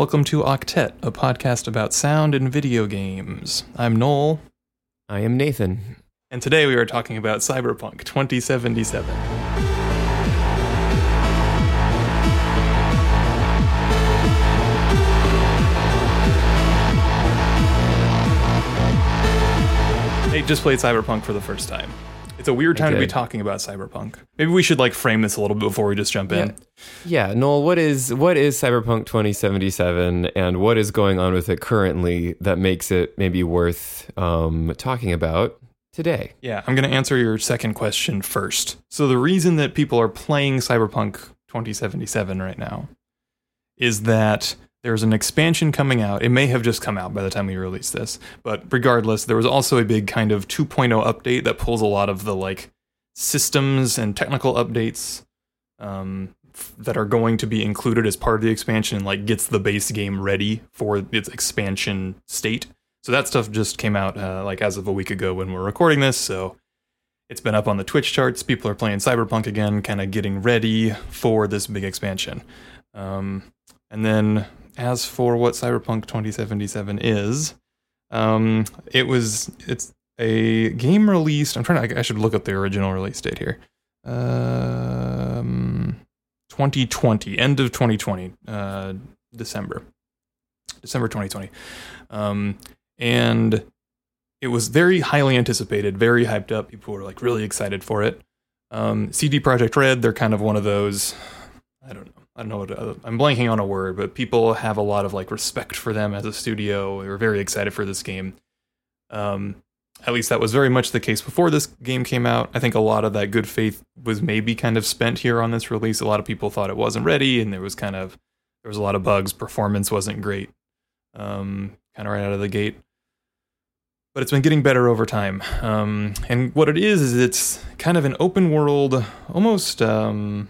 Welcome to Octet, a podcast about sound and video games. I'm Noel, I am Nathan. and today we are talking about Cyberpunk 2077. Nate just played Cyberpunk for the first time. It's a weird time to be talking about Cyberpunk. Maybe we should like frame this a little bit before we just jump in. Yeah, Noel, what is what is Cyberpunk 2077 and what is going on with it currently that makes it maybe worth um, talking about today? Yeah, I'm going to answer your second question first. So, the reason that people are playing Cyberpunk 2077 right now is that there's an expansion coming out. It may have just come out by the time we release this, but regardless, there was also a big kind of 2.0 update that pulls a lot of the like systems and technical updates um, f- that are going to be included as part of the expansion and like gets the base game ready for its expansion state. So that stuff just came out uh, like as of a week ago when we're recording this. So it's been up on the Twitch charts. People are playing Cyberpunk again, kind of getting ready for this big expansion. Um, and then as for what Cyberpunk 2077 is, um, it was it's a game released. I'm trying to. I should look up the original release date here. Um, 2020, end of 2020, uh, December, December 2020, um, and it was very highly anticipated, very hyped up. People were like really excited for it. Um, CD Projekt Red, they're kind of one of those. I don't know. I don't know what uh, I'm blanking on a word, but people have a lot of like respect for them as a studio. They were very excited for this game. Um, at least that was very much the case before this game came out. I think a lot of that good faith was maybe kind of spent here on this release. A lot of people thought it wasn't ready, and there was kind of there was a lot of bugs. Performance wasn't great, um, kind of right out of the gate. But it's been getting better over time. Um, and what it is is it's kind of an open world, almost um,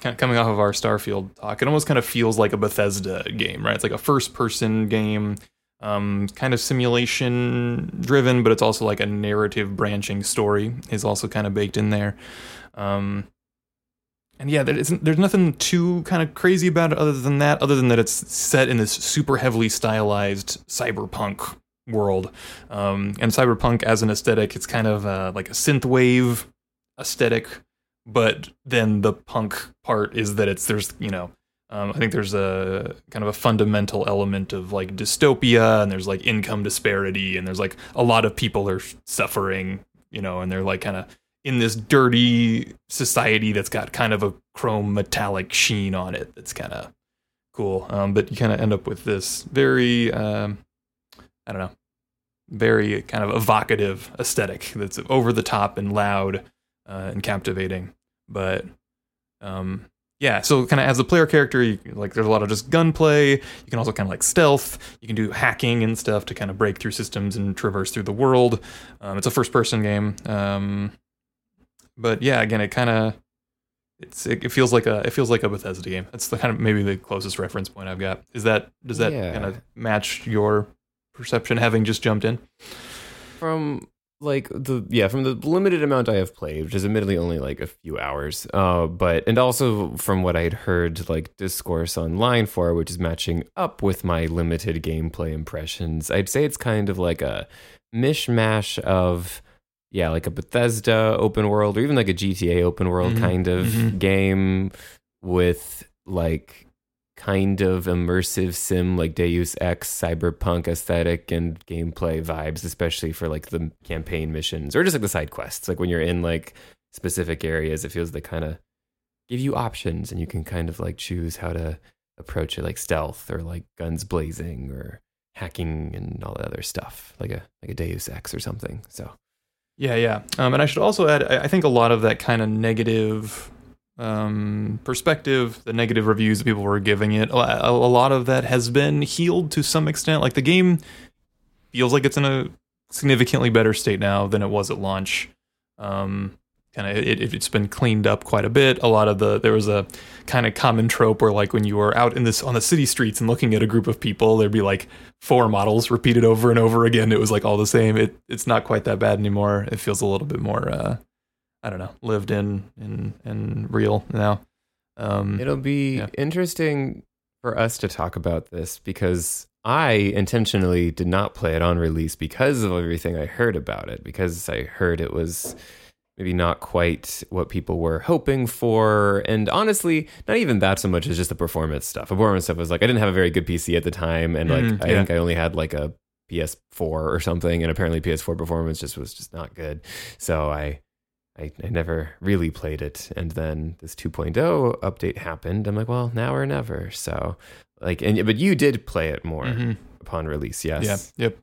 kind of coming off of our Starfield talk. It almost kind of feels like a Bethesda game, right? It's like a first person game um, kind of simulation driven, but it's also like a narrative branching story is also kind of baked in there. Um, and yeah, there's nothing too kind of crazy about it other than that, other than that it's set in this super heavily stylized cyberpunk world. Um, and cyberpunk as an aesthetic, it's kind of uh, like a synthwave aesthetic, but then the punk part is that it's there's you know um, I think there's a kind of a fundamental element of like dystopia, and there's like income disparity, and there's like a lot of people are suffering, you know, and they're like kind of in this dirty society that's got kind of a chrome metallic sheen on it. That's kind of cool. Um, but you kind of end up with this very, um, I don't know, very kind of evocative aesthetic that's over the top and loud uh, and captivating. But um, yeah, so kind of as a player character, you, like there's a lot of just gunplay. You can also kind of like stealth. You can do hacking and stuff to kind of break through systems and traverse through the world. Um, it's a first-person game, um, but yeah, again, it kind of it's it, it feels like a it feels like a Bethesda game. That's the kind of maybe the closest reference point I've got. Is that does that Yeah. kind of match your perception having just jumped in? From like the yeah, from the limited amount I have played, which is admittedly only like a few hours, uh, but and also from what I had heard like discourse online for, which is matching up with my limited gameplay impressions, I'd say it's kind of like a mishmash of yeah, like a Bethesda open world or even like a GTA open world Mhm, kind of mhm. game with like kind of immersive sim like Deus Ex cyberpunk aesthetic and gameplay vibes, especially for like the campaign missions or just like the side quests. Like when you're in like specific areas, it feels they kind of give you options and you can kind of like choose how to approach it like stealth or like guns blazing or hacking and all that other stuff, like a like a Deus Ex or something. So Yeah, yeah. Um, and I should also add, I I think a lot of that kind of negative um, perspective, the negative reviews that people were giving it, a, lot of that has been healed to some extent. Like the game feels like it's in a significantly better state now than it was at launch. Um, kind of, it, it's been cleaned up quite a bit. A lot of the there was a kind of common trope where like when you were out in this on the city streets and looking at a group of people, there'd be like four models repeated over and over again. It was like all the same. It it's not quite that bad anymore. It feels a little bit more uh I don't know, lived in and and real now. Um It'll be Yeah. interesting for us to talk about this because I intentionally did not play it on release because of everything I heard about it, because I heard it was maybe not quite what people were hoping for. And honestly, not even that so much as just the performance stuff. The performance stuff was like, I didn't have a very good PC at the time. And like, Mm, I yeah. think I only had like a PS4 or something. And apparently PS4 performance just was just not good. So I, I, I never really played it. And then this 2.0 update happened. I'm like, well, now or never. So like, and but you did play it more Mhm. upon release. Yes. Yeah. Yep.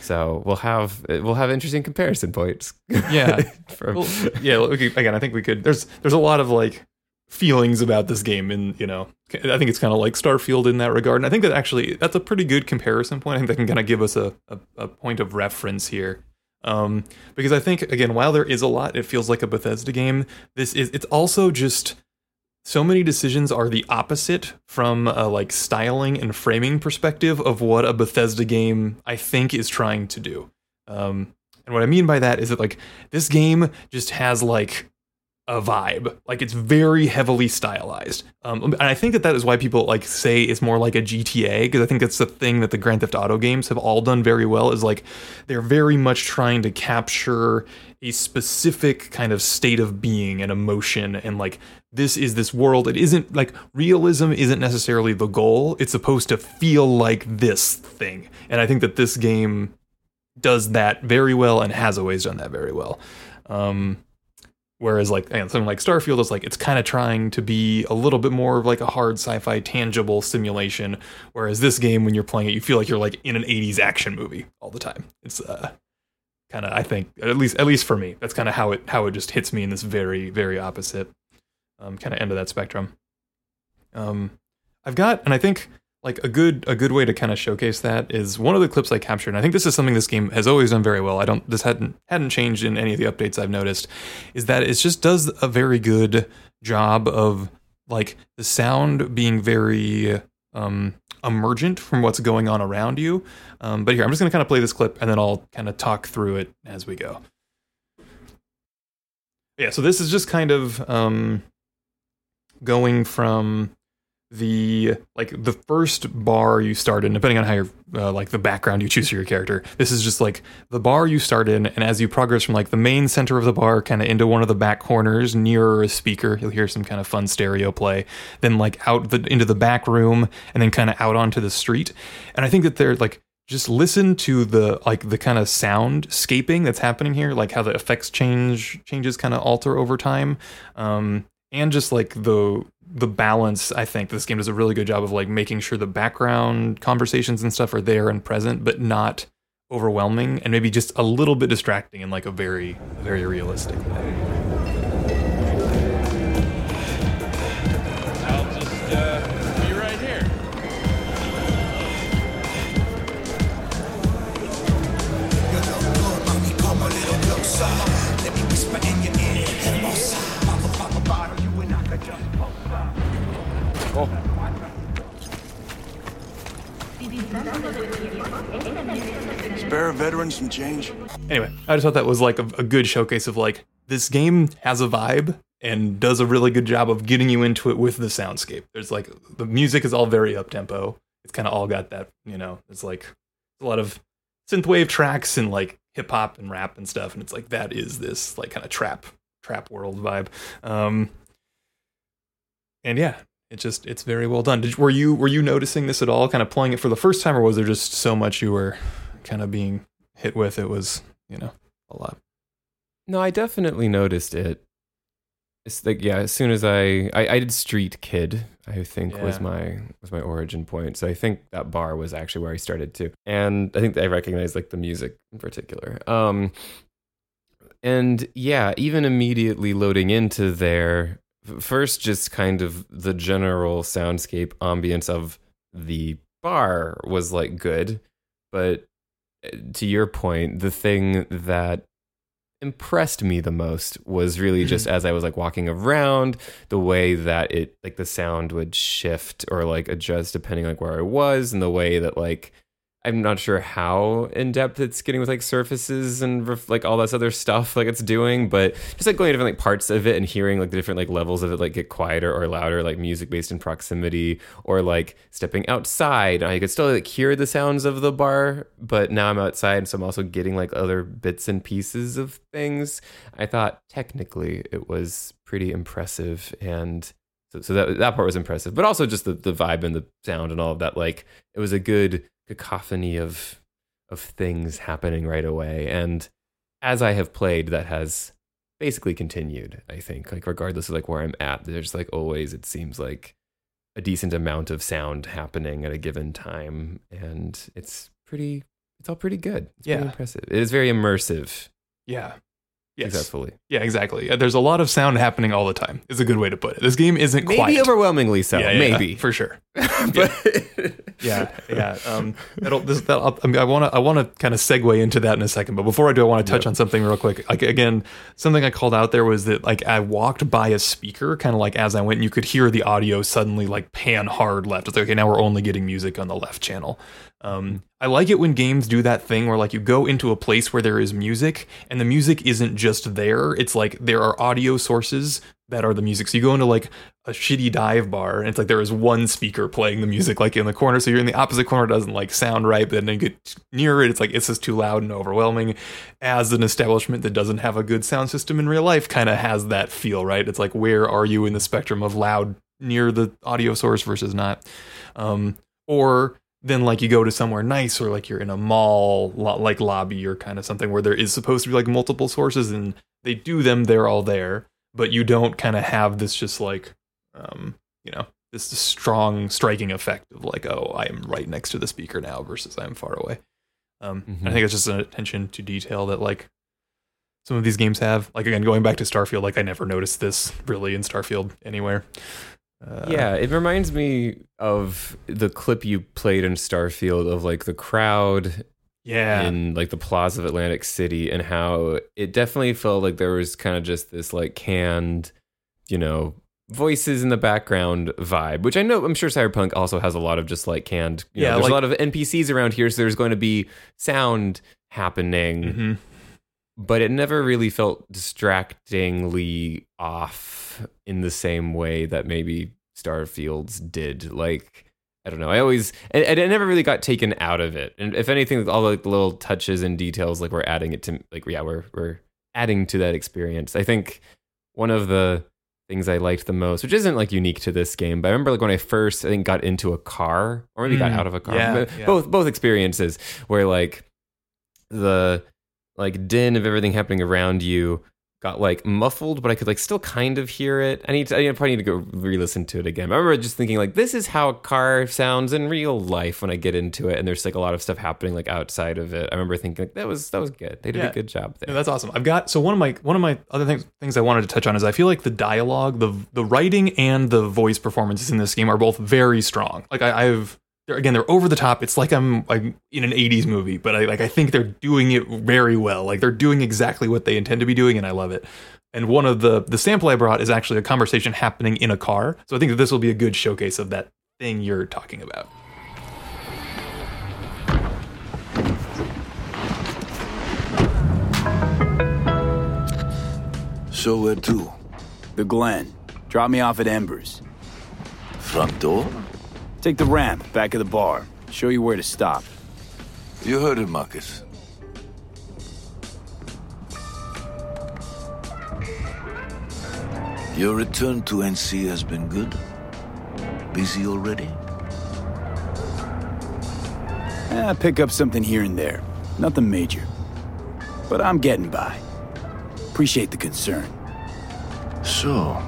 So we'll have, we'll have interesting comparison points. Yeah. From, Well, yeah. Again, I think we could. There's there's a lot of like feelings about this game, and you know, I think it's kind of like Starfield in that regard. And I think that actually that's a pretty good comparison point. I think that can kind of give us a, a, a point of reference here. Um, because I think again, while there is a lot, it feels like a Bethesda game. This is it's also just so many decisions are the opposite from a like styling and framing perspective of what a Bethesda game I think is trying to do. Um, and what I mean by that is that like this game just has like a vibe. Like it's very heavily stylized. Um, and I think that that is why people like say it's more like a GTA because I think that's the thing that the Grand Theft Auto games have all done very well is like they're very much trying to capture a specific kind of state of being and emotion and like this is this world it isn't like realism isn't necessarily the goal it's supposed to feel like this thing and i think that this game does that very well and has always done that very well um Whereas like again, something like Starfield is like it's kind of trying to be a little bit more of like a hard sci-fi tangible simulation. Whereas this game, when you're playing it, you feel like you're like in an 80s action movie all the time. It's uh kind of I think at least at least for me, that's kind of how it how it just hits me in this very very opposite um, kind of end of that spectrum. Um, I've got and I think like a good a good way to kind of showcase that is one of the clips I captured. And I think this is something this game has always done very well. I don't this hadn't hadn't changed in any of the updates I've noticed. Is that it just does a very good job of like the sound being very um emergent from what's going on around you. Um, but here I'm just gonna kind of play this clip and then I'll kind of talk through it as we go. Yeah, so this is just kind of um going from the like the first bar you start in depending on how you're uh, like the background you choose for your character this is just like the bar you start in and as you progress from like the main center of the bar kind of into one of the back corners nearer a speaker you'll hear some kind of fun stereo play then like out the into the back room and then kind of out onto the street and i think that they're like just listen to the like the kind of soundscaping that's happening here like how the effects change changes kind of alter over time um and just like the the balance i think this game does a really good job of like making sure the background conversations and stuff are there and present but not overwhelming and maybe just a little bit distracting in like a very very realistic way Spare a veteran some change. anyway i just thought that was like a, a good showcase of like this game has a vibe and does a really good job of getting you into it with the soundscape. There's like the music is all very up tempo it's kind of all got that you know it's like a lot of synthwave tracks and like hip hop and rap and stuff and it's like that is this like kind of trap trap world vibe. Um and yeah it just it's very well done. Did, were you were you noticing this at all kind of playing it for the first time or was there just so much you were kind of being hit with it was you know a lot No, I definitely noticed it. It's like yeah, as soon as I I, I did Street Kid, I think was my was my origin point. So I think that bar was actually where I started too. And I think I recognized like the music in particular. Um and yeah, even immediately loading into there, first just kind of the general soundscape ambience of the bar was like good, but to your point, the thing that impressed me the most was really mm-hmm. just as I was like walking around, the way that it like the sound would shift or like adjust depending on like where I was, and the way that like I'm not sure how in depth it's getting with like surfaces and ref- like all this other stuff like it's doing, but just like going to different like parts of it and hearing like the different like levels of it like get quieter or louder, like music based in proximity, or like stepping outside. I could still like hear the sounds of the bar, but now I'm outside, so I'm also getting like other bits and pieces of things. I thought technically it was pretty impressive and so, so that that part was impressive, but also just the, the vibe and the sound and all of that. Like it was a good cacophony of of things happening right away. And as I have played, that has basically continued. I think, like regardless of like where I'm at, there's like always it seems like a decent amount of sound happening at a given time, and it's pretty. It's all pretty good. It's Yeah. pretty impressive. It is very immersive. Yeah. Yes. Successfully, Yeah, exactly. There's a lot of sound happening all the time. Is a good way to put it. This game isn't maybe quiet. overwhelmingly so. Yeah, yeah, maybe, for sure. but Yeah, yeah. Um, that'll, this, that'll, I, mean, I want to, I want to kind of segue into that in a second. But before I do, I want to touch on something real quick. Like again, something I called out there was that like I walked by a speaker, kind of like as I went, and you could hear the audio suddenly like pan hard left. It's like okay, now we're only getting music on the left channel. Um, I like it when games do that thing where like you go into a place where there is music and the music isn't just there. It's like there are audio sources that are the music. So you go into like a shitty dive bar and it's like there is one speaker playing the music like in the corner. So you're in the opposite corner, it doesn't like sound right, but then you get near it, it's like it's just too loud and overwhelming. As an establishment that doesn't have a good sound system in real life kind of has that feel, right? It's like where are you in the spectrum of loud near the audio source versus not? Um, or then like you go to somewhere nice or like you're in a mall like lobby or kind of something where there is supposed to be like multiple sources and they do them they're all there but you don't kind of have this just like um you know this strong striking effect of like oh i am right next to the speaker now versus i'm far away. Um and i think it's just an attention to detail that like some of these games have. Like again going back to starfield like i never noticed this really in starfield anywhere uh, yeah, it reminds me of the clip you played in Starfield of like the crowd yeah in like the plaza of Atlantic City and how it definitely felt like there was kind of just this like canned, you know, voices in the background vibe, which I know I'm sure Cyberpunk also has a lot of just like canned, you know, Yeah, there's like- a lot of NPCs around here, so there's going to be sound happening, Mhm. But it never really felt distractingly off in the same way that maybe Starfields did. Like, I don't know. I always, and, and it never really got taken out of it. And if anything, all like the little touches and details, like we're adding it to, like, yeah, we're, we're adding to that experience. I think one of the things I liked the most, which isn't like unique to this game, but I remember like when I first, I think, got into a car or maybe got Mm, out of a car. yeah, yeah. Both, both experiences where like the, like din of everything happening around you got like muffled, but I could like still kind of hear it. I need to, I probably need to go re-listen to it again. I remember just thinking like, this is how a car sounds in real life when I get into it, and there's like a lot of stuff happening like outside of it. I remember thinking like, that was that was good. They did Yeah. a good job there. that's awesome. I've got so one of my one of my other things things I wanted to touch on is I feel like the dialogue, the the writing, and the voice performances in this game are both very strong. Like I, I've they're, again they're over the top. It's like I'm like in an '80s movie, but I like I think they're doing it very well. Like they're doing exactly what they intend to be doing, and I love it. And one of the the sample I brought is actually a conversation happening in a car. So I think that this will be a good showcase of that thing you're talking about. So where to? The Glen. Drop me off at Embers. Front door? Take the ramp back of the bar. Show you where to stop. You heard it, Marcus. Your return to NC has been good? Busy already? Eh, pick up something here and there. Nothing major. But I'm getting by. Appreciate the concern. So,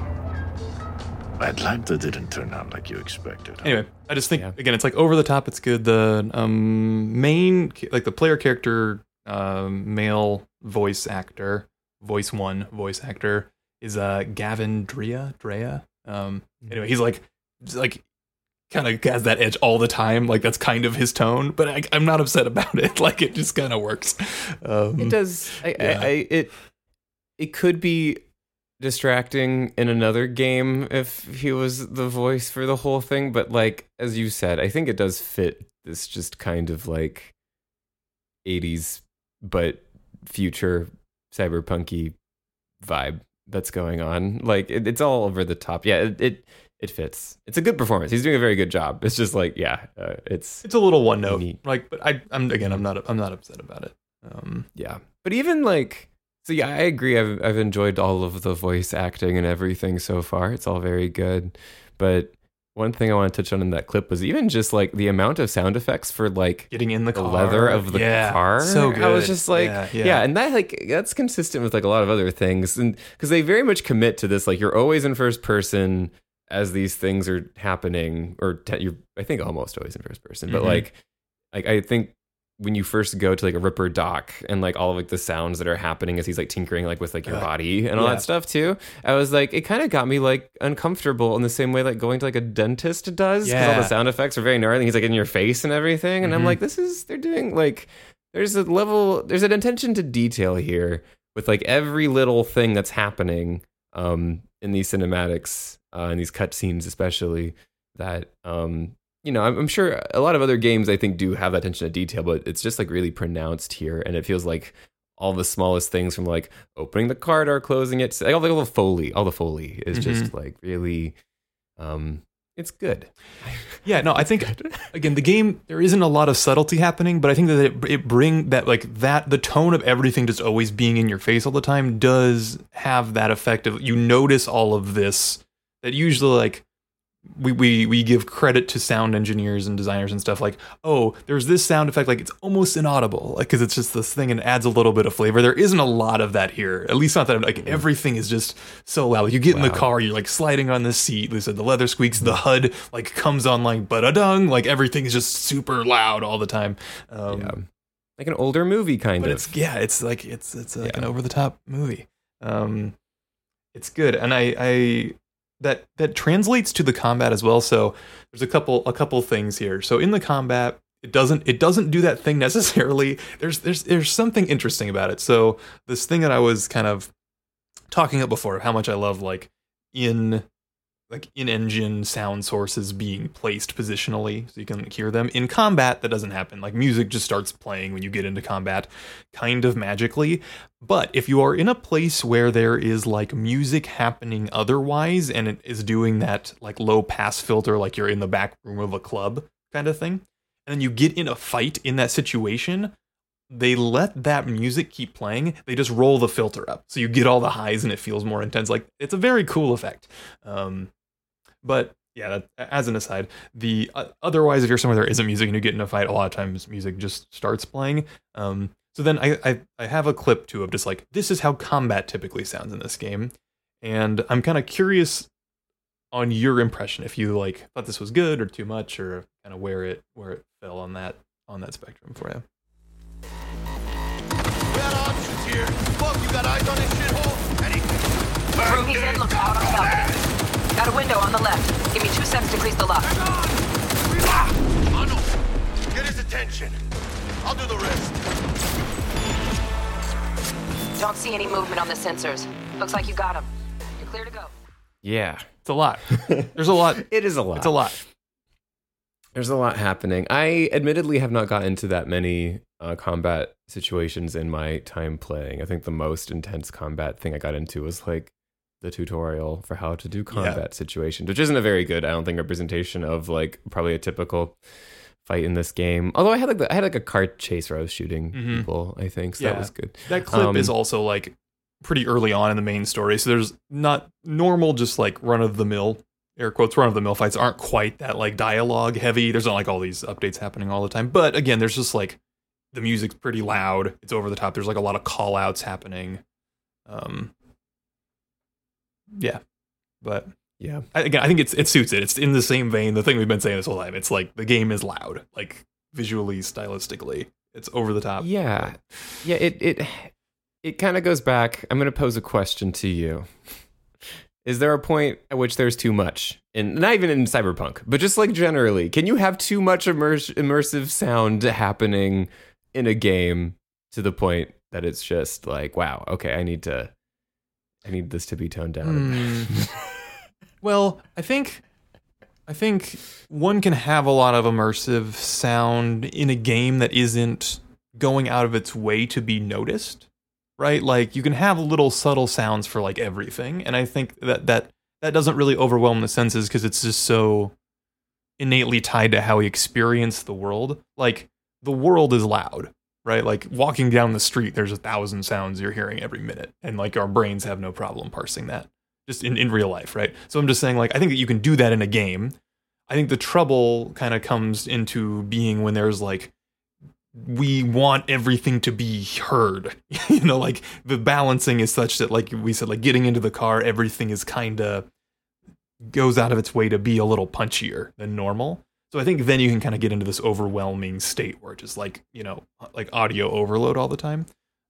Atlanta didn't turn out like you expected. huh? Anyway, I just think Yeah. again, it's like over the top. It's good. The um, main, like the player character, um, male voice actor, voice one voice actor is uh Gavin Drea. Drea. Um, anyway, he's like, he's like, kind of has that edge all the time. Like that's kind of his tone. But I, I'm not upset about it. Like it just kind of works. Um, It does. I, yeah. I, I, it it could be distracting in another game if he was the voice for the whole thing, but like as you said, I think it does fit this just kind of like 80s but future cyberpunky vibe that's going on. Like it, it's all over the top. Yeah, it, it it fits. It's a good performance. He's doing a very good job. It's just like yeah, uh, it's It's a little one note. Like, but I, I'm again, I'm not, I'm not upset about it. Um, yeah. But even like so yeah, I agree. I've I've enjoyed all of the voice acting and everything so far. It's all very good. But one thing I want to touch on in that clip was even just like the amount of sound effects for like getting in the, the leather of the yeah, car. So good. I was just like, yeah, yeah, yeah. and that like that's consistent with like a lot of other things, and because they very much commit to this, like you're always in first person as these things are happening, or te- you're I think almost always in first person, but Mhm. like like I think when you first go to like a Ripperdoc and like all of like the sounds that are happening as he's like tinkering like with like your Uh, body and all yeah. that stuff too, I was like, it kind of got me like uncomfortable in the same way like going to like a dentist does because all the sound effects are very gnarly. He's like in your face and everything, and I'm Mhm. like, this is they're doing like there's a level there's an attention to detail here with like every little thing that's happening um in these cinematics uh in these cutscenes especially that um you know I'm, I'm sure a lot of other games i think do have that attention to detail but it's just like really pronounced here and it feels like all the smallest things from like opening the card or closing it like all the, all the foley all the foley is just like really um it's good. Yeah, no, I think again the game there isn't a lot of subtlety happening, but I think that it, it bring that like that the tone of everything just always being in your face all the time does have that effect of you notice all of this that usually like we, we we give credit to sound engineers and designers and stuff like oh there's this sound effect like it's almost inaudible like because it's just this thing and adds a little bit of flavor. There isn't a lot of that here at least not that like everything is just so loud. You get in the car you're like sliding on the seat they said the leather squeaks the hud like comes on like but a dung like everything is just super loud all the time. Um, yeah. Like an older movie kind but of. it's yeah it's like it's it's like Yeah. an over the top movie. Um it's good and i i that that translates to the combat as well. So there's a couple a couple things here. So in the combat it doesn't it doesn't do that thing necessarily. There's there's there's something interesting about it. So this thing that i was kind of talking up before how much i love like in like in engine sound sources being placed positionally so you can hear them. In combat that doesn't happen. Like music just starts playing when you get into combat kind of magically. But if you are in a place where there is like music happening otherwise and it is doing that like low pass filter like you're in the back room of a club kind of thing and then you get in a fight in that situation they let that music keep playing. They just roll the filter up. So you get all the highs and it feels more intense. Like it's a very cool effect. Um but yeah that, as an aside the uh, otherwise if you're somewhere there isn't music and you get in a fight a lot of times music just starts playing um so then I, I i have a clip too of just like this is how combat typically sounds in this game and i'm kind of curious on your impression if you like thought this was good or too much or kind of where it where it fell on that on that spectrum for you We got options here. Fuck, you got eyes on this shithole? Anything? Ruby's in, look out on the balcony. Got a window on the left. Give me two seconds to grease the lock. Arnold, get his attention. I'll do the rest. Don't see any movement on the sensors. Looks like you got him. You're clear to go. yeah it's a lot there's a lot it is a lot it's a lot There's a lot happening. I admittedly have not gotten into that many uh, combat situations in my time playing. I think the most intense combat thing I got into was like the tutorial for how to do combat situations, which isn't a very good, I don't think, representation of like probably a typical fight in this game. Although I had like the, I had like a cart chase where I was shooting Mhm. people. I think so Yeah. that was good. That clip Um, is also like pretty early on in the main story, so there's not normal, just like run of the mill air quotes run of the mill fights aren't quite that like dialogue heavy. There's not like all these updates happening all the time, but again, there's just like the music's pretty loud. It's over the top. There's like a lot of call outs happening. Um, yeah, but Yeah. I, again, I think it's it suits it. It's in the same vein. The thing we've been saying this whole time. It's like the game is loud, like visually, stylistically. It's over the top. Yeah. Yeah, it it it kind of goes back. I'm going to pose a question to you. Is there a point at which there's too much? And not even in cyberpunk, but just like generally, can you have too much immerse, immersive sound happening in a game to the point that it's just like, wow, okay, I need to I need this to be toned down. Hmm. Well, I think I think one can have a lot of immersive sound in a game that isn't going out of its way to be noticed, right? Like you can have little subtle sounds for like everything, and I think that that that doesn't really overwhelm the senses because it's just so innately tied to how we experience the world. Like the world is loud, right? Like walking down the street, there's a thousand sounds you're hearing every minute, and like our brains have no problem parsing that just in, in real life, right? So I'm just saying, like, I think that you can do that in a game. I think the trouble kind of comes into being when there's like, we want everything to be heard. you know, like the balancing is such that, like we said, like getting into the car, everything is kind of goes out of its way to be a little punchier than normal. So I think then you can kind of get into this overwhelming state where it's just like, you know, like audio overload all the time.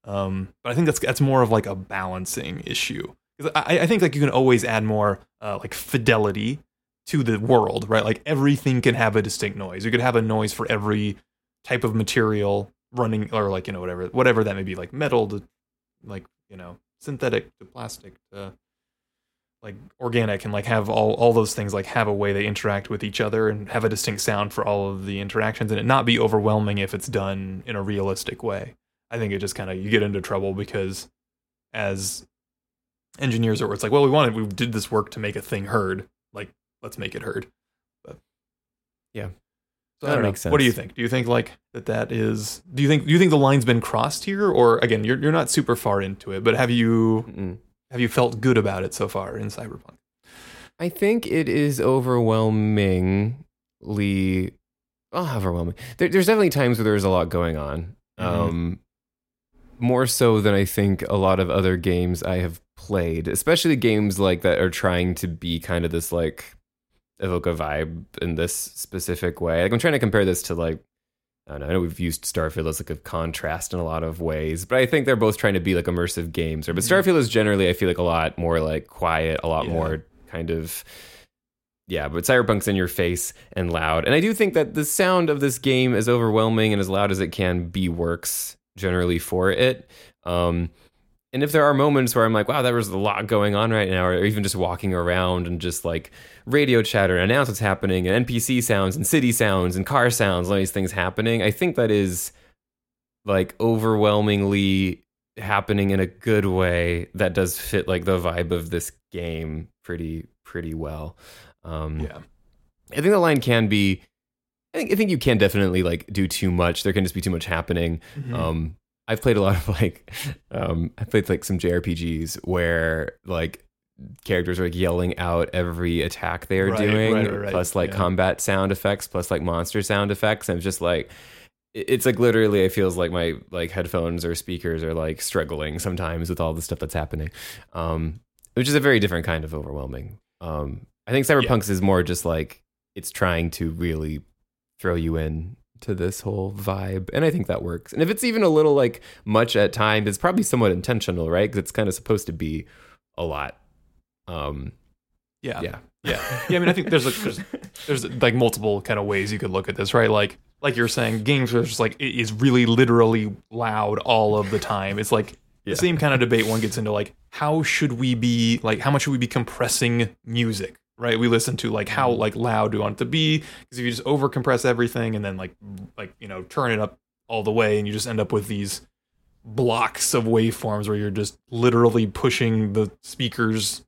Um, but I think that's that's more of like a balancing issue. I, I think like you can always add more uh, like fidelity to the world, right? Like everything can have a distinct noise. You could have a noise for every type of material running, or like you know whatever whatever that may be, like metal to like you know synthetic to plastic to like organic, and like have all all those things like have a way they interact with each other and have a distinct sound for all of the interactions, and it not be overwhelming if it's done in a realistic way. I think it just kind of you get into trouble because as engineers are, it's like, well, we wanted, we did this work to make a thing heard. Like, let's make it heard. But Yeah. so That I don't know. makes What do you think? Do you think like that? That is. Do you think? Do you think the line's been crossed here, or again, you're you're not super far into it, but have you Mm-mm. Have you felt good about it so far in Cyberpunk? I think it is overwhelmingly well, overwhelming. There, there's definitely times where there's a lot going on. Mhm. Um, more so than I think a lot of other games I have played, especially games like that are trying to be kind of this like evoke a vibe in this specific way. Like I'm trying to compare this to like I know, I know we've used Starfield as like a contrast in a lot of ways, but I think they're both trying to be like immersive games. Or but Starfield is generally I feel like a lot more like quiet, a lot Yeah. more kind of yeah, but Cyberpunk's in your face and loud. And I do think that the sound of this game, as overwhelming and as loud as it can be, works generally for it. Um, and if there are moments where I'm like, wow, there was a lot going on right now, or even just walking around and just like radio chatter and announce what's happening, and NPC sounds and city sounds and car sounds, all these things happening, I think that is like overwhelmingly happening in a good way that does fit like the vibe of this game pretty pretty well. Um, Yeah. I think the line can be. I think I think you can definitely like do too much. There can just be too much happening. Mm-hmm. Um, I've played a lot of like, um, I played like some JRPGs where like characters are like yelling out every attack they are Right, doing, right, right, plus like Yeah. combat sound effects, plus like monster sound effects. And it's just like, it's like literally, it feels like my like headphones or speakers are like struggling sometimes with all the stuff that's happening, um, which is a very different kind of overwhelming. Um, I think Cyberpunk's is more just like it's trying to really throw you in to this whole vibe and i think that works and if it's even a little like much at times it's probably somewhat intentional right because it's kind of supposed to be a lot um Yeah. yeah Yeah. Yeah. I mean, I think there's like there's, there's like multiple kind of ways you could look at this, right? Like like you're saying, games are just like it is really literally loud all of the time. It's like Yeah. the same kind of debate one gets into like how should we be like how much should we be compressing music right we listen to like how mm-hmm. like loud do we want it to be because if you just over compress everything and then like like you know turn it up all the way and you just end up with these blocks of waveforms where you're just literally pushing the speakers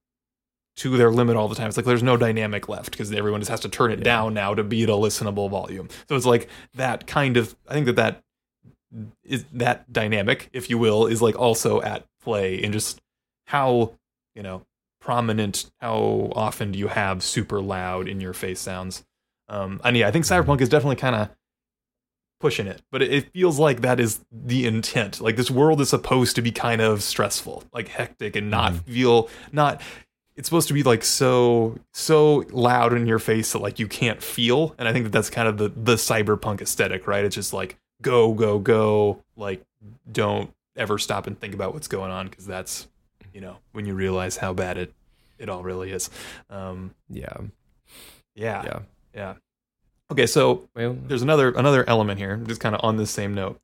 to their limit all the time. It's like there's no dynamic left because everyone just has to turn it down now to be at a listenable volume. So it's like that kind of. I think that that is that dynamic, if you will, is like also at play in just how you know prominent, how often do you have super loud in your face sounds. Um, and yeah, I think Cyberpunk is definitely kind of pushing it, but it, it feels like that is the intent. Like this world is supposed to be kind of stressful, like hectic, and not feel not. It's supposed to be like so so loud in your face that like you can't feel, and I think that that's kind of the the cyberpunk aesthetic, right? It's just like go go go, like don't ever stop and think about what's going on because that's you know when you realize how bad it it all really is. Um, yeah yeah, yeah yeah. Okay, so there's another another element here, just kind of on the same note.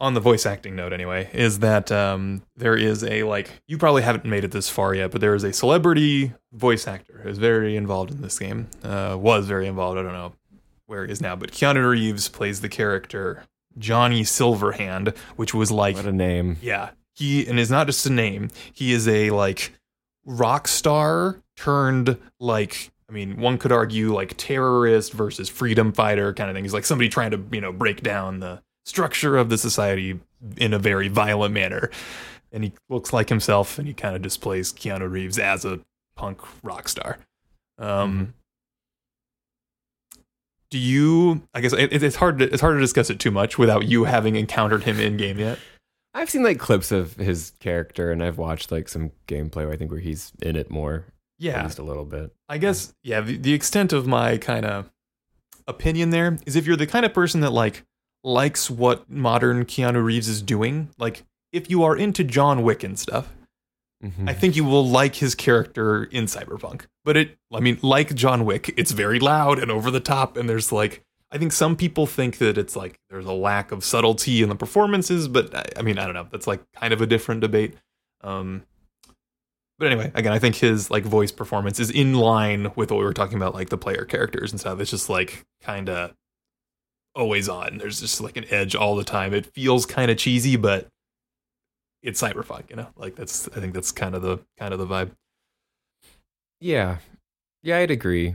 on the voice acting note anyway, is that um, there is a like you probably haven't made it this far yet, but there is a celebrity voice actor who's very involved in this game. Uh, was very involved. I don't know where he is now, but Keanu Reeves plays the character Johnny Silverhand, which was like What a name. yeah, he and is not just a name. He is a like rock star turned like I mean, one could argue like terrorist versus freedom fighter kind of thing. He's like somebody trying to you know break down the structure of the society in a very violent manner. And he looks like himself, and he kind of displays Keanu Reeves as a punk rock star. Um, Do you? I guess it, it's hard. To, it's hard to discuss it too much without you having encountered him in game yet. I've seen like clips of his character and I've watched like some gameplay where I think where he's in it more. At Yeah, least a little bit. I guess yeah. The, the extent of my kind of opinion there is if you're the kind of person that like likes what modern Keanu Reeves is doing, like if you are into John Wick and stuff, Mhm. I think you will like his character in Cyberpunk. But it, I mean, like John Wick, it's very loud and over the top, and there's like, I think some people think that it's like there's a lack of subtlety in the performances, but I, I mean, I don't know. That's like kind of a different debate. Um, but anyway, again, I think his like voice performance is in line with what we were talking about, like the player characters and stuff. It's just like kind of always on. There's just like an edge all the time. It feels kind of cheesy, but it's cyberpunk, you know. Like that's I think that's kind of the kind of the vibe. Yeah. Yeah, I'd agree.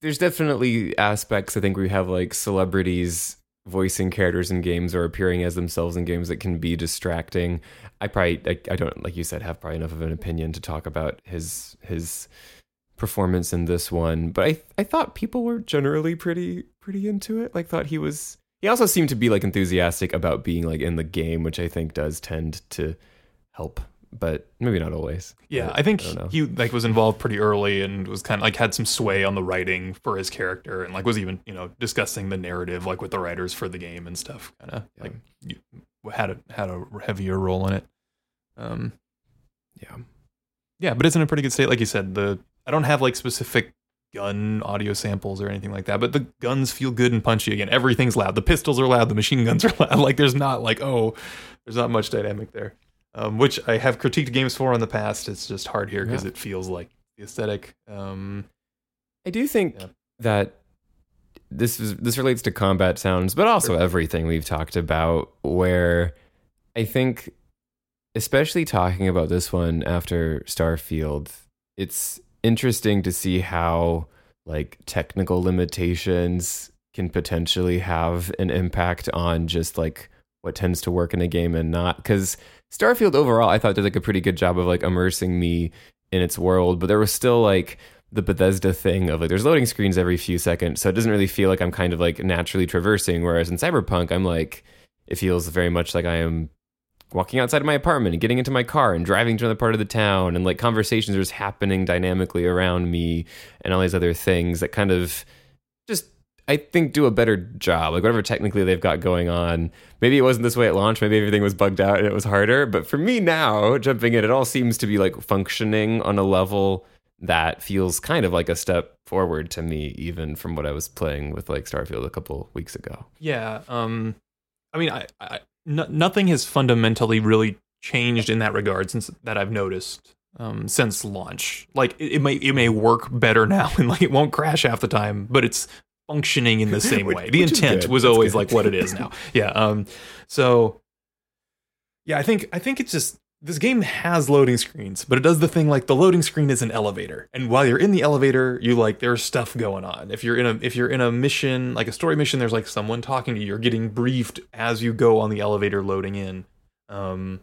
There's definitely aspects I think we have like celebrities voicing characters in games or appearing as themselves in games that can be distracting. I probably I, I don't like you said have probably enough of an opinion to talk about his his performance in this one, but I I thought people were generally pretty pretty into it. Like thought he was he also seemed to be like enthusiastic about being like in the game, which I think does tend to help, but maybe not always. Yeah, But I think don't he like was involved pretty early and was kind of like had some sway on the writing for his character and like was even you know discussing the narrative like with the writers for the game and stuff. Kind of Yeah. like you, had a had a heavier role in it. Um, yeah. yeah, but it's in a pretty good state. Like you said, the I don't have like specific gun audio samples or anything like that, but the guns feel good and punchy. Again, everything's loud. The pistols are loud. The machine guns are loud. Like there's not like oh, there's not much dynamic there. Um, which I have critiqued games for in the past. It's just hard here because Yeah. it feels like the aesthetic. Um, I do think Yeah. that this is this relates to combat sounds, but also everything we've talked about. Where I think, especially talking about this one after Starfield, it's interesting to see how like technical limitations can potentially have an impact on just like what tends to work in a game and not because starfield overall i thought did like a pretty good job of like immersing me in its world but there was still like the bethesda thing of like there's loading screens every few seconds so it doesn't really feel like i'm kind of like naturally traversing whereas in cyberpunk i'm like it feels very much like i am walking outside of my apartment and getting into my car and driving to another part of the town and like conversations are just happening dynamically around me and all these other things that kind of just I think do a better job. Like whatever technically they've got going on. Maybe it wasn't this way at launch. Maybe everything was bugged out and it was harder. But for me now, jumping in, it all seems to be like functioning on a level that feels kind of like a step forward to me, even from what I was playing with like Starfield a couple weeks ago. yeah. Um, I mean, I, I no, nothing has fundamentally really changed in that regard since that I've noticed um, since launch. Like it, it may it may work better now and like it won't crash half the time, but it's functioning in the same Which- way. The intent was That's always good. like what it is now. yeah. Um. So. Yeah, I think I think it's just this game has loading screens, but it does the thing like the loading screen is an elevator, and while you're in the elevator, you like there's stuff going on. If you're in a if you're in a mission like a story mission, there's like someone talking to you. You're getting briefed as you go on the elevator loading in. Um,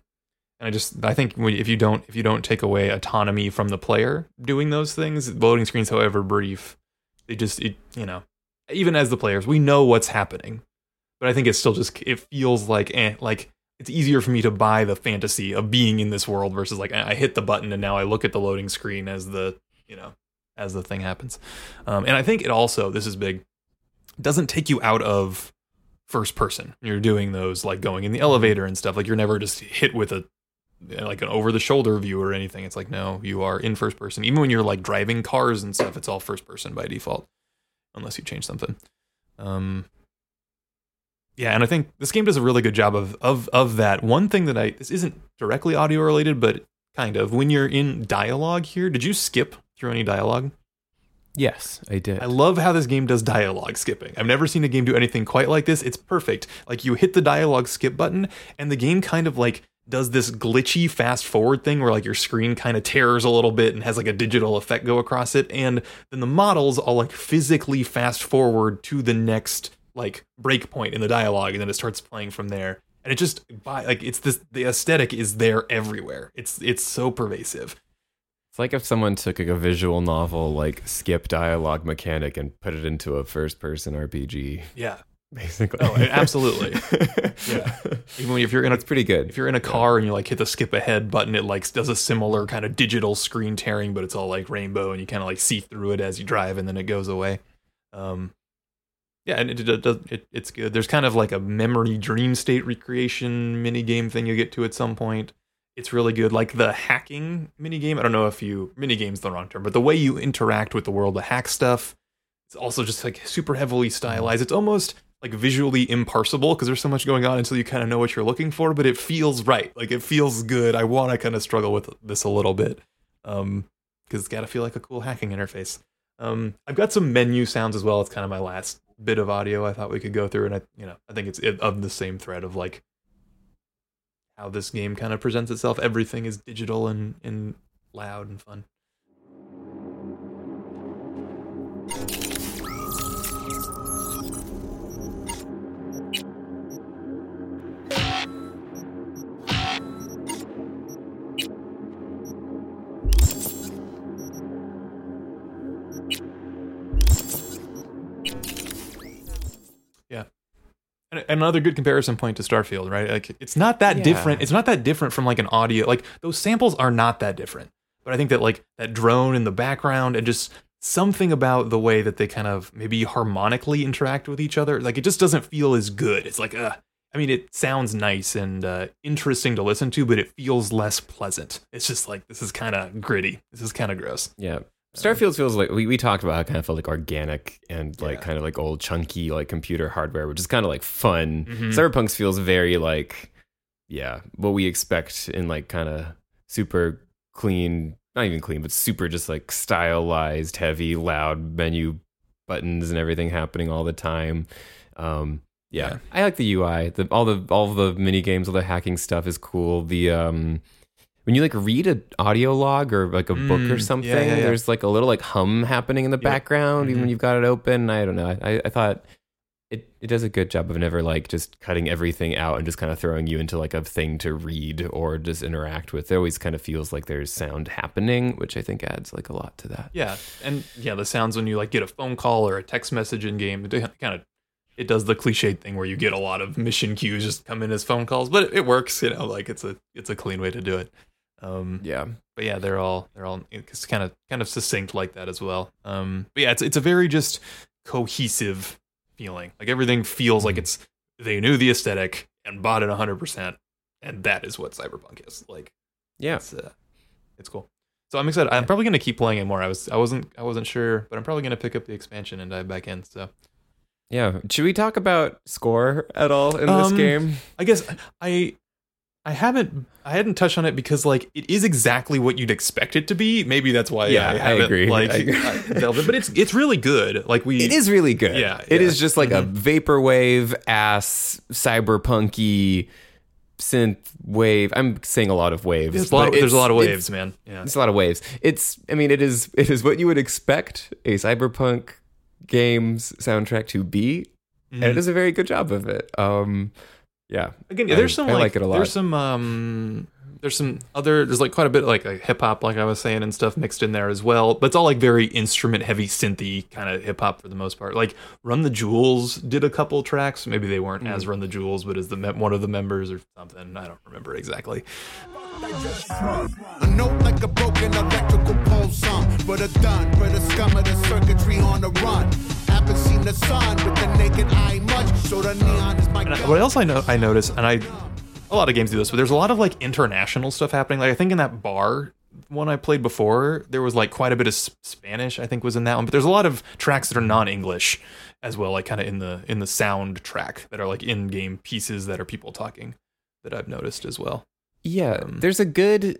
and I just I think if you don't if you don't take away autonomy from the player doing those things, loading screens, however brief, they just it, you know even as the players we know what's happening, but I think it's still just it feels like eh, like it's easier for me to buy the fantasy of being in this world versus like I hit the button and now I look at the loading screen as the you know as the thing happens. Um, and I think it also this is big doesn't take you out of first person. You're doing those like going in the elevator and stuff. Like you're never just hit with a like an over the shoulder view or anything. It's like no, you are in first person. Even when you're like driving cars and stuff, it's all first person by default, unless you change something. Um, yeah, and I think this game does a really good job of of of that. One thing that I this isn't directly audio related, but kind of. When you're in dialogue here, did you skip through any dialogue? Yes, I did. I love how this game does dialogue skipping. I've never seen a game do anything quite like this. It's perfect. Like you hit the dialogue skip button and the game kind of like does this glitchy fast forward thing where like your screen kind of tears a little bit and has like a digital effect go across it and then the models all like physically fast forward to the next like break point in the dialogue and then it starts playing from there. And it just by like it's this the aesthetic is there everywhere. It's it's so pervasive. It's like if someone took like, a visual novel like skip dialogue mechanic and put it into a first person RPG, yeah basically. oh absolutely yeah even if you're in a It's pretty good. if you're in a car and you like hit the skip ahead button, it like does a similar kind of digital screen tearing, but it's all like rainbow and you kind of like see through it as you drive and then it goes away. Um, yeah, and it, it does it, it's good. There's kind of like a memory dream state recreation mini game thing you get to at some point. It's really good. Like the hacking mini game. I don't know if you mini game's the wrong term, but the way you interact with the world, the hack stuff, it's also just like super heavily stylized. It's almost like visually imparsible because there's so much going on until you kind of know what you're looking for, but it feels right. Like it feels good. I want to kind of struggle with this a little bit um, because it's got to feel like a cool hacking interface. Um, I've got some menu sounds as well. It's kind of my last bit of audio I thought we could go through, and I, you know, I think it's of the same thread of like how this game kind of presents itself. Everything is digital and and loud and fun. Another good comparison point to Starfield, right? Like it's not that Yeah. different. It's not that different from like an audio. Like those samples are not that different. But I think that like that drone in the background and just something about the way that they kind of maybe harmonically interact with each other, like it just doesn't feel as good. It's like, uh, I mean, it sounds nice and uh, interesting to listen to, but it feels less pleasant. It's just like this is kind of gritty. This is kind of gross. Yeah. Starfield feels like we, we talked about how it kind of felt like organic and like Yeah. kind of like old chunky like computer hardware, which is kind of like fun. Mhm. Cyberpunk's feels very like yeah, what we expect in like kind of super clean, not even clean, but super just like stylized, heavy, loud menu buttons and everything happening all the time. Um yeah, Yeah. I like the UI. The all the all the mini games, all the hacking stuff is cool. The um when you like read an audio log or like a book or Mm, something, yeah, yeah, yeah. there's like a little like hum happening in the Yeah. background, even Mhm. when you've got it open. I don't know. I, I thought it, it does a good job of never like just cutting everything out and just kind of throwing you into like a thing to read or just interact with. It always kind of feels like there's sound happening, which I think adds like a lot to that. Yeah, and yeah, the sounds when you like get a phone call or a text message in game, it kind of it does the cliched thing where you get a lot of mission cues just come in as phone calls, but it, it works. You know, like it's a it's a clean way to do it. Um, Yeah. but yeah, they're all they're all it's kind of kind of succinct like that as well. Um, but yeah, it's it's a very just cohesive feeling. Like everything feels like it's they knew the aesthetic and bought it hundred percent, and that is what Cyberpunk is. Like Yeah. it's uh, it's cool. So I'm excited. I'm probably gonna keep playing it more. I was I wasn't I wasn't sure, but I'm probably gonna pick up the expansion and dive back in. So Yeah. Should we talk about score at all in this Um, game? I guess I I haven't I hadn't touched on it because like it is exactly what you'd expect it to be. Maybe that's why Yeah, I I agree. like I agree. delved in. but it's it's really good. Like we It is really good. Yeah, It yeah. is just like a vaporwave ass cyberpunky synth wave. I'm saying a lot of waves. There's a lot, of, there's a lot of waves, man. Yeah. It's a lot of waves. It's I mean it is it is what you would expect a cyberpunk games soundtrack to be. And Mm-hmm. it does a very good job of it. Um yeah. Again, yeah, there's I- some I like, like it a lot. There's some um there's some other there's like quite a bit like, like hip hop like I was saying and stuff mixed in there as well. But it's all like very instrument heavy synthy kind of hip hop for the most part. Like Run the Jewels did a couple tracks. Maybe they weren't Mm. as Run the Jewels, but as the me- one of the members or something. I don't remember exactly. A note like a broken electrical pole song. But a done, but a scum of the circuitry on the run. Haven't seen the sun with the naked eye much. So the neon is my And I- gun. what else I know I noticed, and I a lot of games do this, but there's a lot of like international stuff happening. Like I think in that bar one I played before, there was like quite a bit of Spanish. I think was in that one, but there's a lot of tracks that are non-English as well, like kind of in the in the soundtrack that are like in-game pieces that are people talking that I've noticed as well. Yeah, Um, there's a good.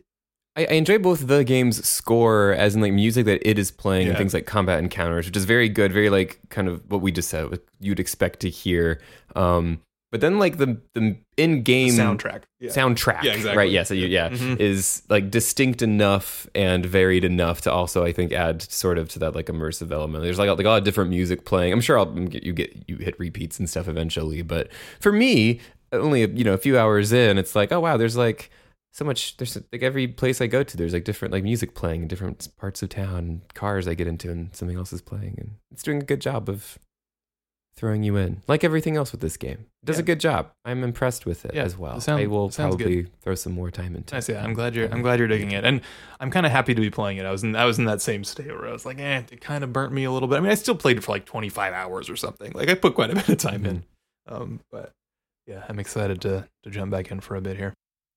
I, I enjoy both the game's score, as in like music that it is playing, and things like combat encounters, which is very good, very like kind of what we just said, what you'd expect to hear. Um, but then like the the in-game Soundtrack, yeah. soundtrack, Yeah, exactly. right? Yeah, so you, yeah, Mhm. is like distinct enough and varied enough to also, I think, add sort of to that like immersive element. There's like, a- like a lot of different music playing. I'm sure I'll get you get you hit repeats and stuff eventually, but for me, only you know a few hours in, it's like, oh wow, there's like so much. There's like every place I go to, there's like different like music playing in different parts of town, cars I get into, and something else is playing, and it's doing a good job of throwing you in, like everything else with this game. It does a good job. I'm impressed with it Yeah, as well. sound- I will probably throw some more time into. Nice, it. yeah. I'm glad you're. I'm glad you're digging it, and I'm kind of happy to be playing it. I was in. I was in that same state where I was like, eh, it kind of burnt me a little bit. I mean, I still played it for like 25 hours or something. Like I put quite a bit of time in. Um, but yeah, I'm excited to to jump back in for a bit here.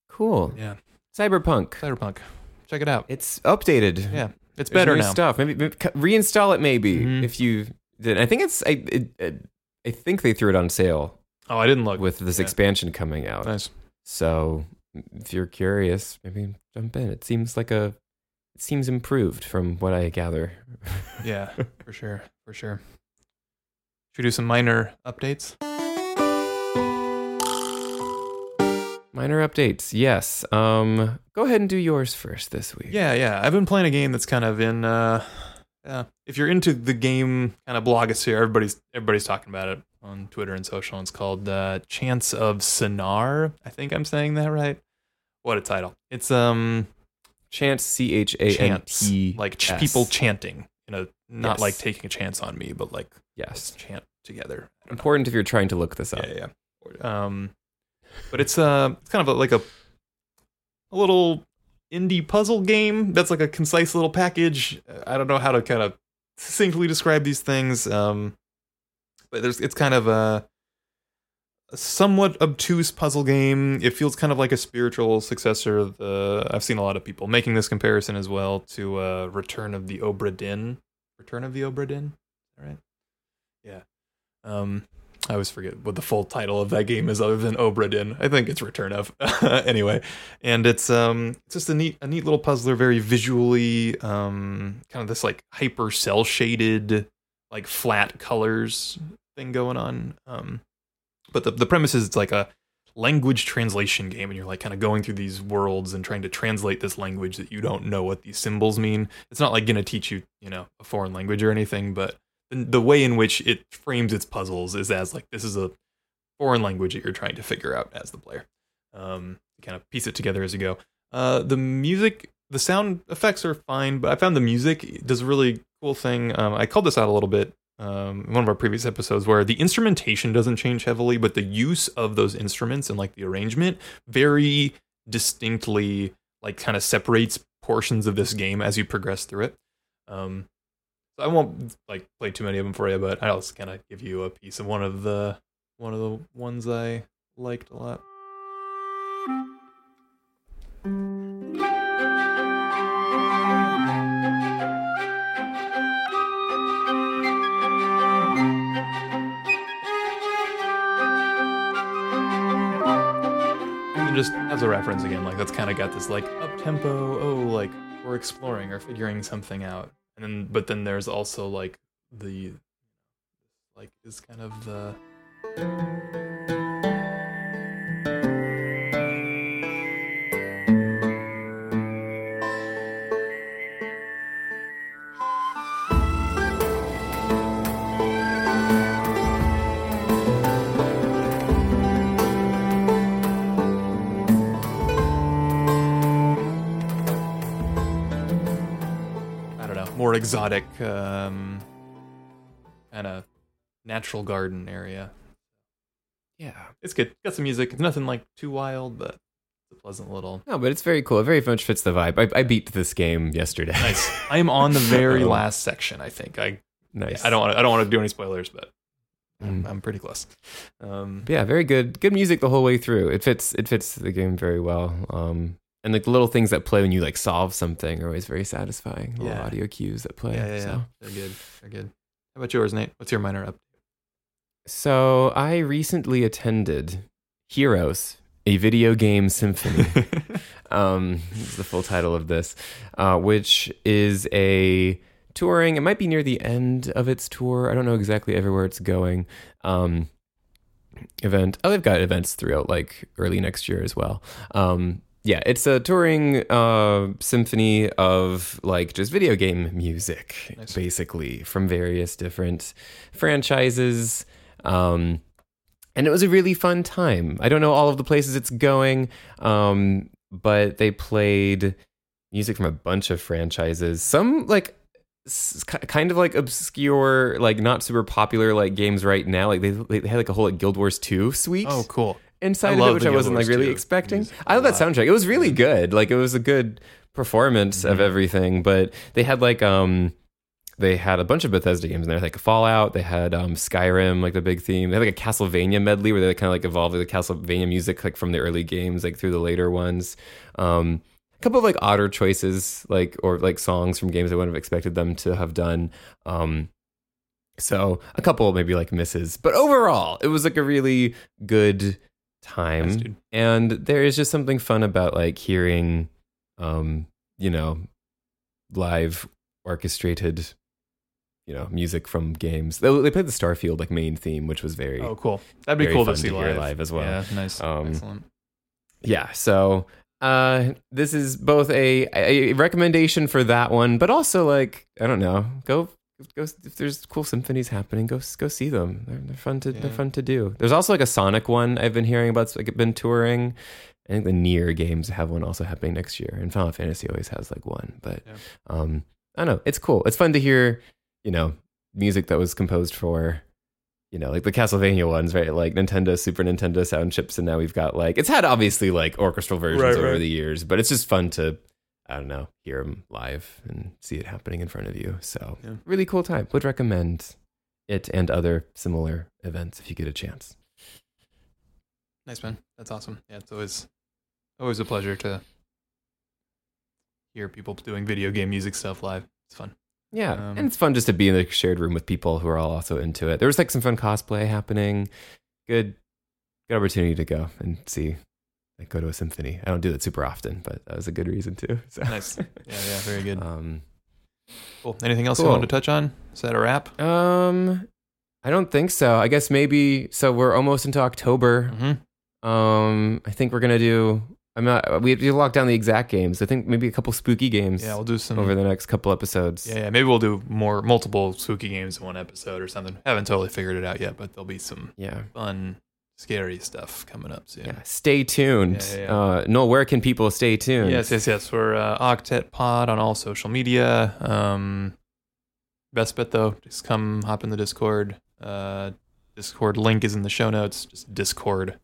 Cool. Yeah, Cyberpunk. Cyberpunk. Check it out. It's updated. Yeah, it's There's better new now. stuff. Maybe, maybe c- reinstall it. Maybe Mhm. if you did. I think it's. I. It, it, I think they threw it on sale Oh, I didn't look with this Yeah. expansion coming out. Nice. So if you're curious, maybe jump in. It seems like a. It seems improved from what I gather. Yeah, for sure, for sure. Should we do some minor updates? Minor updates. Yes. Um. Go ahead and do yours first this week. Yeah, yeah. I've been playing a game that's kind of in. Uh, yeah. If you're into the game kind of blogosphere, everybody's everybody's talking about it on Twitter and social. And It's called uh, Chants of Sennaar. I think I'm saying that right. What a title! It's um Chants. C H A N T. like ch- people chanting. You know, not Yes. like taking a chance on me, but like Yes. chant together. I don't know. Important if you're trying to look this up. Yeah, yeah. Um, but it's uh, it's kind of a, like a a little indie puzzle game that's like a concise little package. I don't know how to kind of succinctly describe these things. Um, but there's it's kind of a, a somewhat obtuse puzzle game. It feels kind of like a spiritual successor. The I've seen a lot of people making this comparison as well to uh, Return of the Obra Dinn. Return of the Obra Dinn, all right? Yeah. Um, I always forget what the full title of that game is, other than Obra Dinn. I think it's Return of. anyway, and it's um, it's just a neat, a neat little puzzler, very visually, um, kind of this like hyper cell shaded, like flat colors thing going on. Um, but the the premise is it's like a language translation game, and you're like kind of going through these worlds and trying to translate this language that you don't know what these symbols mean. It's not like gonna teach you, you know, a foreign language or anything, but the- way in which it frames its puzzles is as like this is a foreign language that you're trying to figure out as the player. Um, kind of piece it together as you go. Uh, the music, the sound effects are fine, but I found the music does a really cool thing. Um, I called this out a little bit um, in one of our previous episodes where the instrumentation doesn't change heavily, but the use of those instruments and like the arrangement very distinctly like kind of separates portions of this game as you progress through it. Um, I won't like play too many of them for you, but I'll just kind of give you a piece of one of the one of the ones I liked a lot. Just as a reference again, like that's kind of got this like up tempo. Oh, like we're exploring or figuring something out, and then but then there's also like the like is kind of the exotic um kind of natural garden area. Yeah. It's good. Got some music. It's nothing like too wild, but it's a pleasant little. No, but it's very cool. It very much fits the vibe. I, I beat this game yesterday. Nice. I am on the very last section. I think I. nice. I don't. Want I don't want to do any spoilers, but I'm, Mm. I'm pretty close. Um, yeah, very good. Good music the whole way through. It fits. It fits the game very well. Um, and like the little things that play when you like solve something are always very satisfying. Little Yeah. audio cues that play. Yeah, yeah, yeah. They're good. They're good. How about yours, Nate? What's your minor up? so I recently attended Heroes, a video game symphony. um, is the full title of this, uh, which is a touring. It might be near the end of its tour. I don't know exactly everywhere it's going. Um, event. Oh, they've got events throughout like early next year as well. Um, yeah, it's a touring uh, symphony of like just video game music, Nice. basically from various different franchises. Um, and it was a really fun time. I don't know all of the places it's going, um, but they played music from a bunch of franchises. Some like s- kind of like obscure, like not super popular like games right now. Like they they had like a whole like Guild Wars 2 suite Oh, cool. Inside of it, which I wasn't like really 2 expecting. music I love that soundtrack. It was really good. Like it was a good performance of Mhm. everything. But they had like um they had a bunch of Bethesda games in there, like Fallout. They had um, Skyrim, like the big theme. They had like a Castlevania medley where they kind of like evolved the Castlevania music like from the early games, like through the later ones. Um, a couple of like odder choices, like or like songs from games I wouldn't have expected them to have done. Um, so a couple maybe like misses, but overall, it was like a really good time. And there is just something fun about like hearing, um, you know, live orchestrated, you know, music from games. They, they played the Starfield like main theme, which was very Oh, cool. That'd be cool to see to live. live as well. Yeah, nice. Um, Excellent. yeah so uh this is both a, a recommendation for that one but also like i don't know go go if there's cool symphonies happening go go see them they're, they're fun to they're fun to do there's also like a sonic one i've been hearing about it's like been touring i think the NieR games have one also happening next year and final fantasy always has like one but Yeah. um i don't know it's cool it's fun to hear you know music that was composed for you know, like the Castlevania ones, right? Like Nintendo, Super Nintendo sound chips, and now we've got like it's had obviously like orchestral versions Right, over right. the years, but it's just fun to I don't know hear them live and see it happening in front of you. So Yeah. really cool time. Would recommend it and other similar events if you get a chance. Nice man. That's awesome. Yeah, it's always always a pleasure to hear people doing video game music stuff live. It's fun. Yeah, Um, and it's fun just to be in the shared room with people who are all also into it. There was like some fun cosplay happening. Good, good opportunity to go and see, like go to a symphony. I don't do that super often, but that was a good reason too. So. Nice. Yeah, yeah, very good. Um, Cool. Anything else you cool. wanted to touch on? Is that a wrap? um, I don't think so. I guess maybe so. We're almost into October. Mm-hmm. Um, I think we're gonna do. I'm not. We have to lock down the exact games. I think maybe a couple spooky games. Yeah, we'll do some. over the next couple episodes. yeah, yeah, maybe we'll do more multiple spooky games in one episode or something. Haven't totally figured it out yet, but there'll be some yeah. fun, scary stuff coming up soon. Yeah, stay tuned. Yeah, yeah. Uh, Noel, where can people stay tuned? Yes, yes, yes. We're uh, Octet Pod on all social media. Um, best bet though, just come hop in the Discord. Uh, Discord link is in the show notes. Just Discord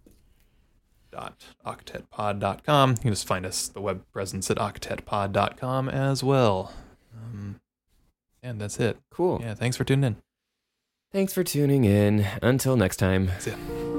octetpod.com. You can just find us the web presence at octetpod.com as well. Um, and that's it. Cool. Yeah, thanks for tuning in. Thanks for tuning in. Until next time. See ya.